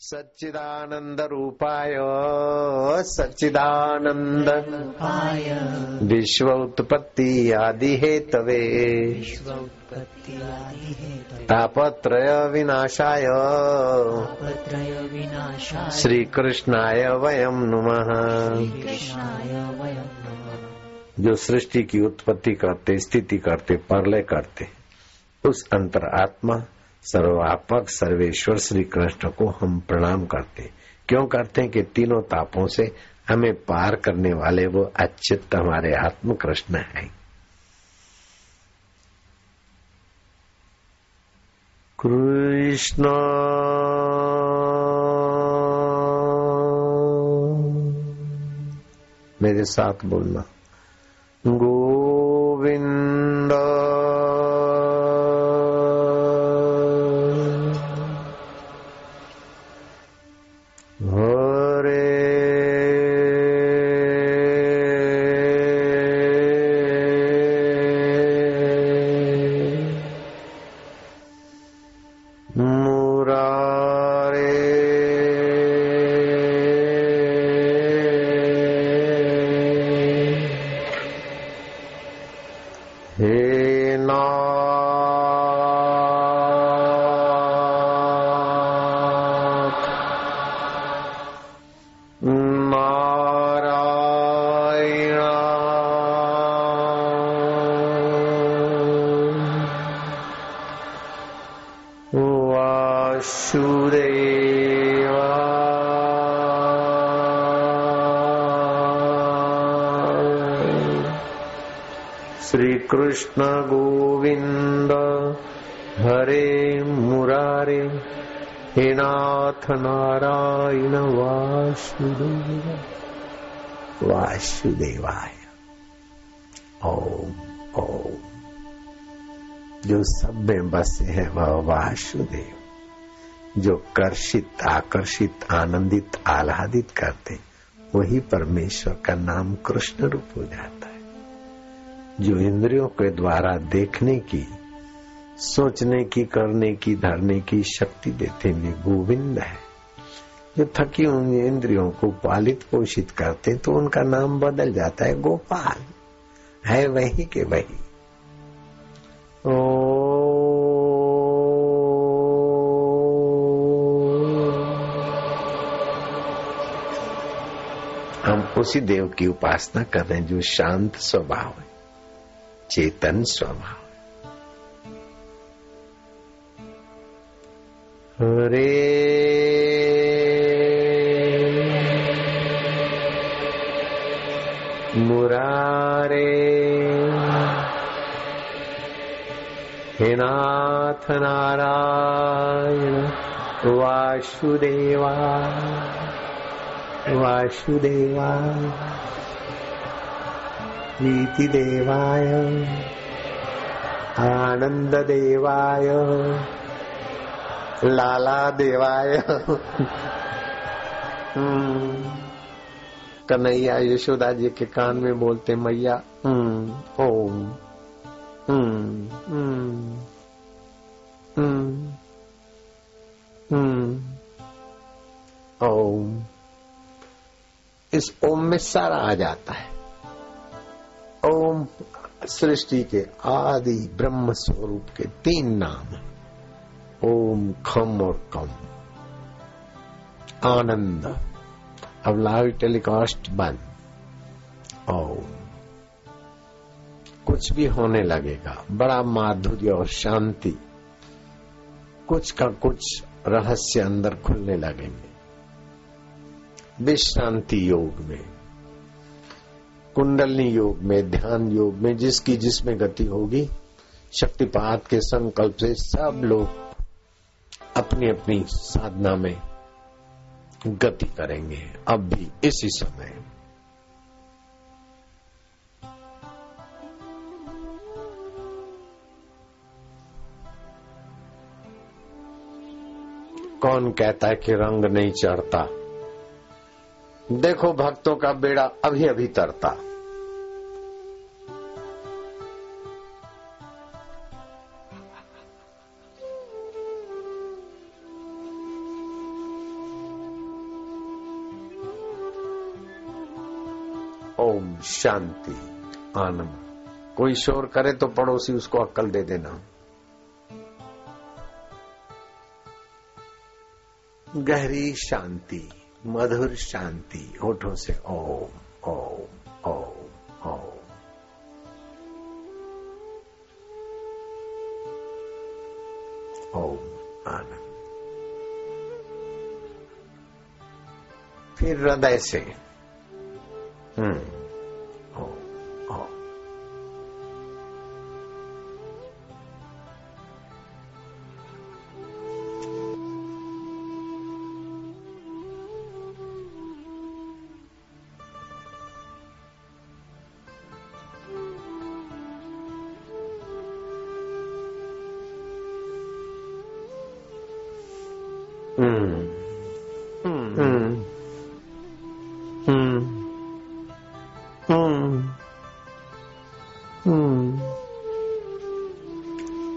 सच्चिदानंद रूपाय सच्चिदानंद। रूपाय। विश्व उत्पत्ति आदि हेतवे तापत्रय विनाशाय। तापत्रय विनाशाय। श्री कृष्णाय वयम नुमः। कृष्णाय वयं नमः। जो सृष्टि की उत्पत्ति करते स्थिति करते परलय करते उस अंतर सर्वात्मक सर्वेश्वर श्री कृष्ण को हम प्रणाम करते क्यों करते हैं कि तीनों तापों से हमें पार करने वाले वो अच्युत हमारे आत्म कृष्ण है। कृष्ण। मेरे साथ बोलना। हे नाथ नारायण वासुदेव वासुदेवाय। ओम ओम। जो सब में बसे हैं वह वासुदेव, जो कर्षित, आकर्षित, आनंदित, आह्लादित करते, वही परमेश्वर का नाम कृष्ण रूप हो जाता है। जो इंद्रियों के द्वारा देखने की सोचने की, करने की, धरने की शक्ति देते वे गोविंद है। जो थकी हुई इंद्रियों को पालित पोषित करते तो उनका नाम बदल जाता है गोपाल। है वही के वही। ओ, हम उसी देव की उपासना कर रहे हैं, जो शांत स्वभाव है, चेतन स्वभाव। हरे। मुरारे। हे नाथ नारायण वासुदेवा वासुदेवा प्रीतिदेवाय आनन्ददेवाय लाला देवाय। हम्म, कन्हैया यशोदा जी के कान में बोलते मैया हम्म, ओम हम्म, ओम। इस ओम में सारा आ जाता है। ओम सृष्टि के आदि ब्रह्म स्वरूप के तीन नाम। ओम खम और कम। आनंद। अब लाइव टेलीकास्ट बंद। ओम। कुछ भी होने लगेगा। बड़ा माधुर्य और शांति। कुछ का कुछ रहस्य अंदर खुलने लगेंगे। विश्रांति योग में। कुंडलनी योग में, ध्यान योग में, जिसकी जिसमें गति होगी, शक्तिपात के संकल्प से सब लोग अपनी अपनी साधना में गति करेंगे अब भी इसी समय। कौन कहता है कि रंग नहीं चढ़ता? देखो भक्तों का बेड़ा अभी अभी तरता। शांति, आनंद। कोई शोर करे तो पड़ोसी उसको अक्कल दे देना। गहरी शांति, मधुर शांति, होठों से ओम ओम ओम ओम। ओम, आनंद। फिर हृदय से हम्म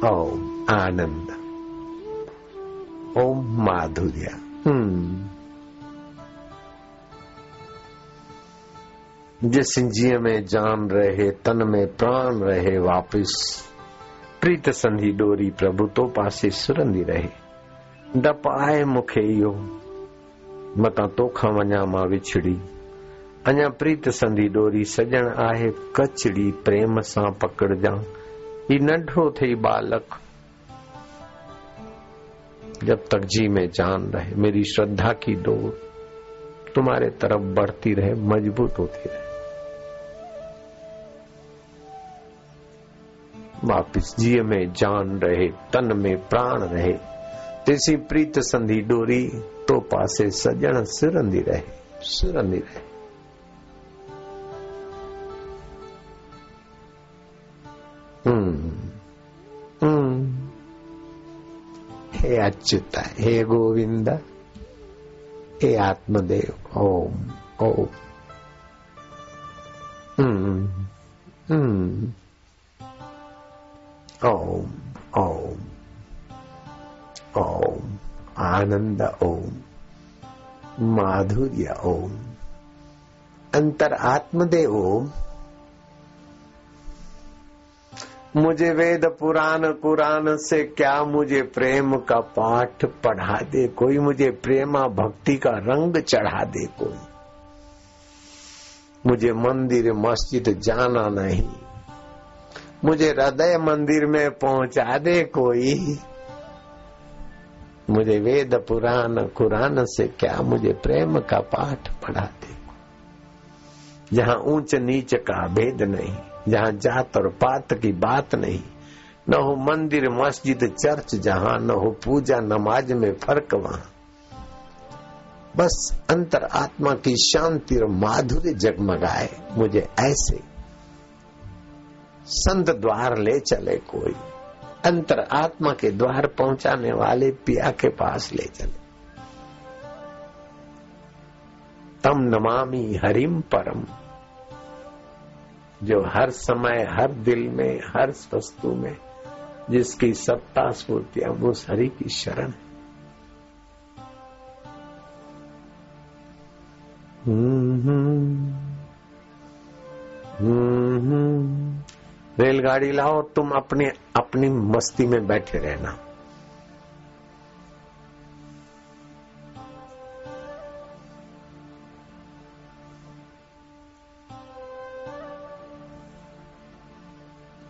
ओम आनंद। ओम माधुर्य। हम्म। जिस जिय में जान रहे तन में प्राण रहे वापिस प्रीत संधि डोरी प्रभु तो पासे सुरंदी रहे। डप आहे मूंखे इहो मतां तोखां वञा माँ विछड़ी। अञा प्रीत संधी डोरी सजण आहे कचड़ी प्रेम सां पकड़जां ही नंढो थई बालक। जब तक जी में जान रहे, मेरी श्रद्धा की डोर तुम्हारे तरफ़ बढ़ती रहे, मज़बूत होती रहे। वापिस जी में जान रहे, तन में प्राण रहे तेसी प्रीत संधि डोरी तो पासे सजण सिरंदी रहे सिरंदी रहे। अच्युत हे गोविंद हे आत्मदेव ओम ओम ओम ओम ओम आनंद ओम माधुर्य ओम अंतर आत्मदेव ओम मुझे वेद पुराण, कुरान से क्या मुझे प्रेम का पाठ पढ़ा दे कोई? मुझे प्रेमा भक्ति का रंग चढ़ा दे कोई? मुझे मंदिर, मस्जिद जाना नहीं। मुझे हृदय मंदिर में पहुँचा दे कोई? मुझे वेद पुराण, कुरान से क्या मुझे प्रेम का पाठ पढ़ा दे जहाँ ऊंच नीच का भेद नहीं। जहाँ जात और पात की बात नहीं। न हो मंदिर, मस्जिद, चर्च जहाँ, न हो पूजा, नमाज़ में फ़र्क वहाँ। बस अंतर आत्मा की शांति और माधुर्य जगमगाए, मुझे ऐसे। संत द्वार ले चले कोई, अंतर आत्मा के द्वार पहुँचाने वाले पिया के पास ले चले। तम नमामि हरिम परम। जो हर समय, हर दिल में, हर वस्तु में, जिसकी सत्ता स्फूर्ति उस हरि की शरण है। रेलगाड़ी लाओ, तुम अपने, अपनी मस्ती में बैठे रहना।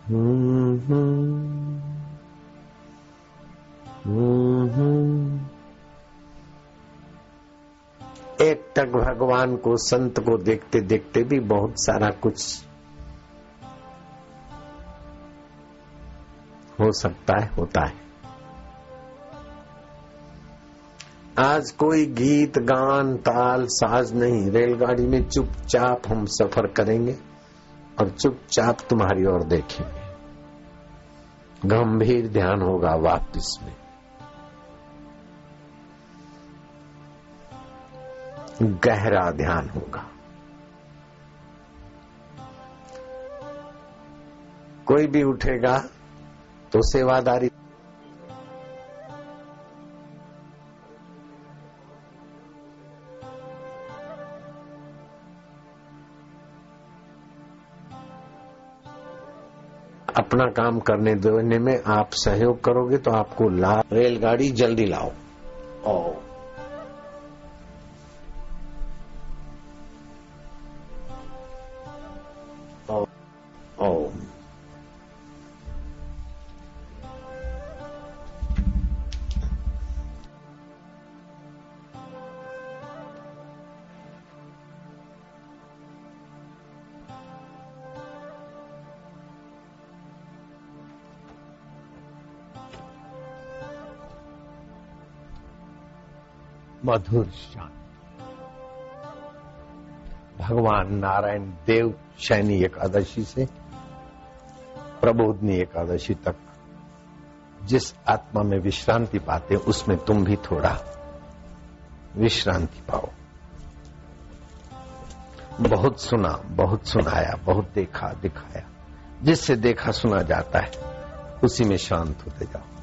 एक तक भगवान को, संत को देखते देखते भी बहुत सारा कुछ हो सकता है, होता है। आज कोई गीत, गान, ताल, साज नहीं, रेलगाड़ी में चुपचाप हम सफ़र करेंगे। और चुपचाप तुम्हारी ओर देखेंगे। गंभीर ध्यान होगा वापिस में। गहरा ध्यान होगा। कोई भी उठेगा तो सेवादारी अपना काम करने देने में आप सहयोग करोगे तो आपको लाभ रेलगाड़ी जल्दी लाओ। मधुर शांति। भगवान नारायण देव शैनी एकादशी से, प्रबोधनी एकादशी तक, जिस आत्मा में विश्रांति पाते, उसमें तुम भी थोड़ा विश्रांति पाओ। बहुत सुना, बहुत सुनाया, बहुत देखा, दिखाया। जिससे देखा सुना जाता है, उसी में शांत होते जाओ।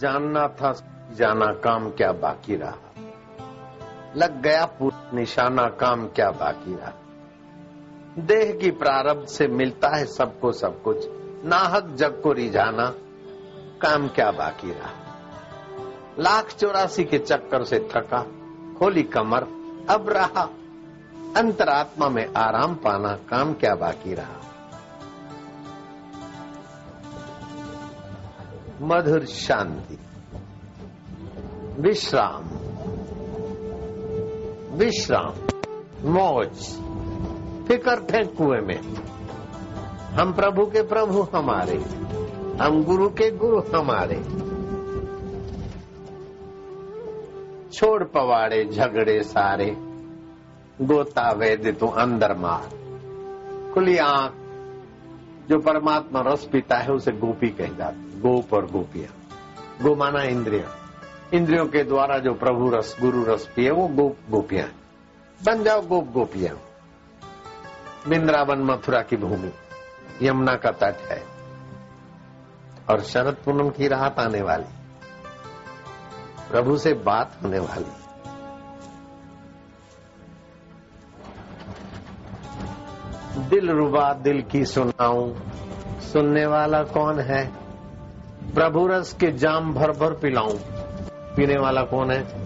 जानना था, जाना काम क्या बाकी रहा। लग गया पूरा, निशाना काम क्या बाकी रहा। देह की प्रारब्ध से मिलता है सबको सब कुछ, नाहक जग को रिझाना काम क्या बाकी रहा। लाख चौरासी के चक्कर से थका, खोली कमर, अब रहा, अंतरात्मा में आराम पाना, काम क्या बाकी रहा। मधुर शांति, विश्राम विश्राम, मौज, फिकर थे कुएँ में। हम प्रभु के प्रभु हमारे, हम गुरु के गुरु हमारे। छोड़ पवाड़े झगड़े सारे, गोता वेद तू अंदर मार। खुली आँख, जो परमात्मा रस पीता है, उसे गोपी कह जाती गोप और गोपिया गो माना इंद्रिया। इंद्रियों के द्वारा जो प्रभु रस, गुरु रस पिए, वो गोप गोपियाँ बन जाओ गोप गोपिया। वृंदावन मथुरा की भूमि, यमुना का तट है। और शरद पूनम की राहत आने वाली। प्रभु से बात होने वाली। दिल रुबा दिल की सुनाऊं, सुनने वाला कौन है? प्रभु रस के जाम भर भर पिलाऊं। पीने वाला कौन है?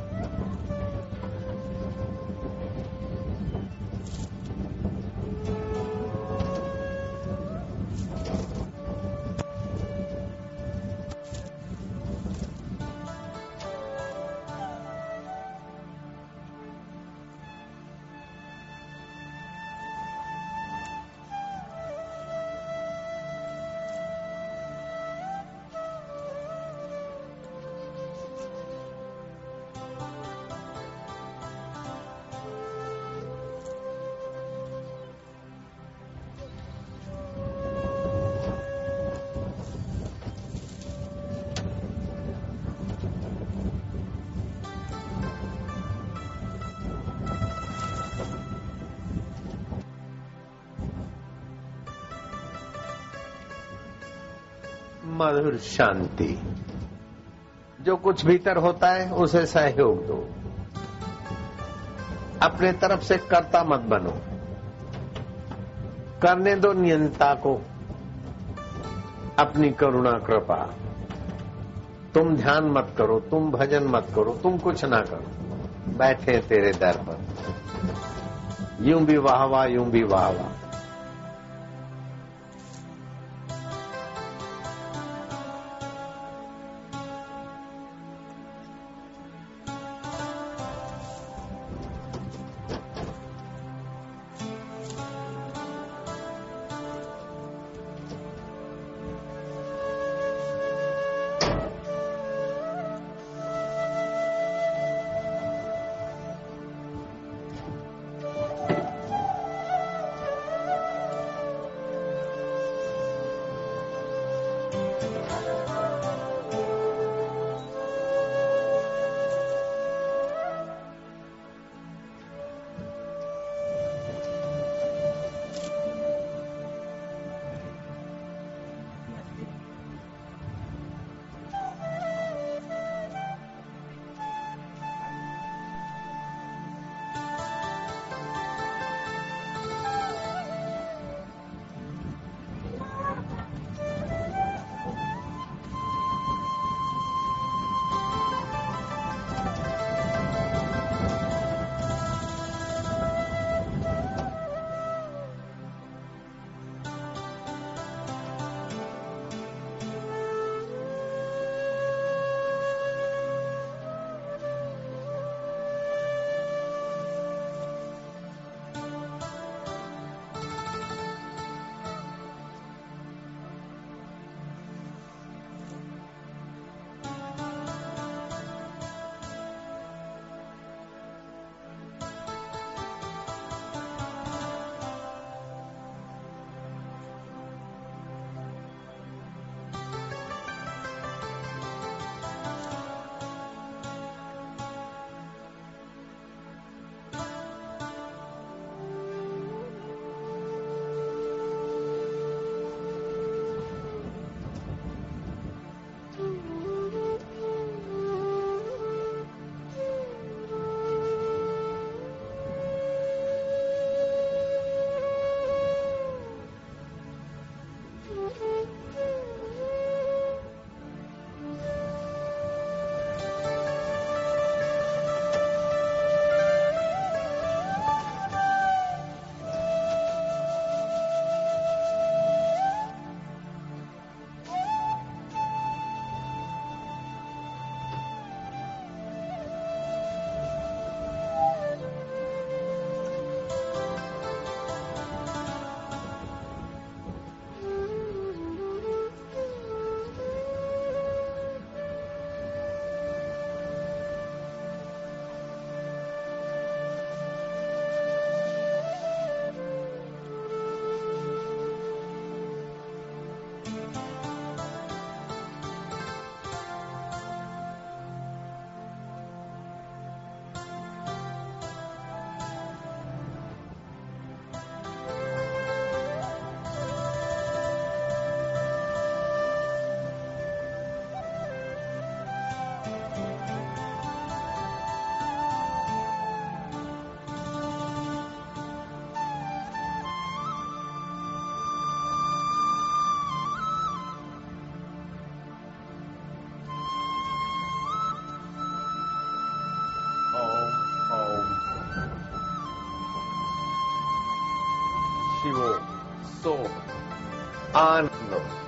मधुर शांति। जो कुछ भीतर होता है, उसे सहयोग दो। अपने तरफ़ से कर्ता मत बनो। करने दो नियंता को। अपनी करुणा, कृपा। तुम ध्यान मत करो, तुम भजन मत करो, तुम कुछ ना करो। बैठे तेरे दर पर। यूँ भी वाह वाह, यूँ भी वाह। आनंद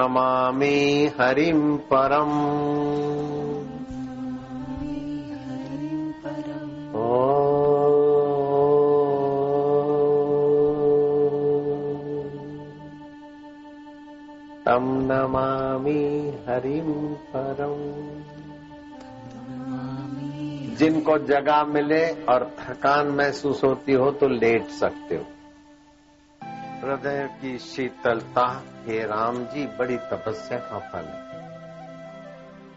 नमामि हरिं परम्। हरिं परम् तं नमामि हरिं परम्। जिनको जगह मिले और थकान महसूस होती हो तो लेट सकते हो। हृदय की शीतलता, हे राम जी, बड़ी तपस्या का फल है।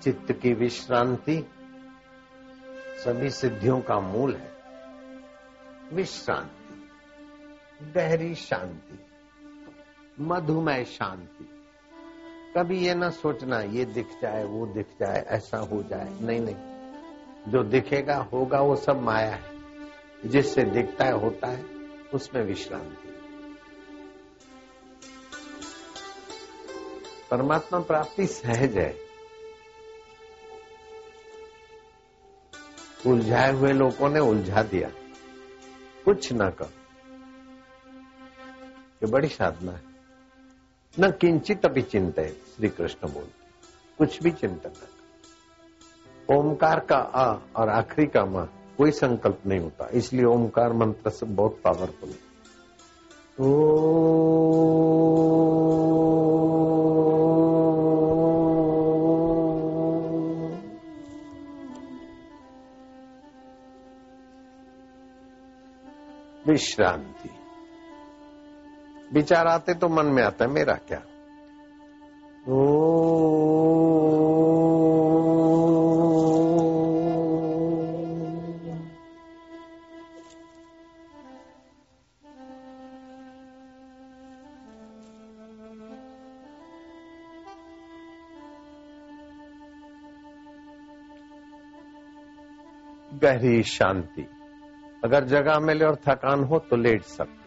चित्त की विश्रांति सभी सिद्धियों का मूल है। विश्रांति, गहरी शांति मधुमय शांति। कभी ये ना सोचना, ये दिख जाए, वो दिख जाए, ऐसा हो जाए। नहीं नहीं। जो दिखेगा, होगा, वो सब माया है। जिससे दिखता है, होता है, उसमें विश्रांति। परमात्मा प्राप्ति सहज है। उलझाए हुए लोगों ने उलझा दिया। कुछ न कर ये बड़ी साधना है। न किंचित अभी चिंता है श्री कृष्ण बोलते कुछ भी चिंता न ओमकार का आ और आखिरी का म, कोई संकल्प नहीं होता। इसलिए ओमकार मंत्र से बहुत पावरफुल है। ओ विश्रांति। विचार आते तो मन में आता है मेरा क्या? गहरी शांति। अगर जगह मिले और थकान हो तो लेट सकते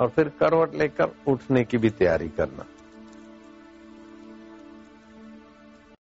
और फिर करवट लेकर उठने की भी तैयारी करना।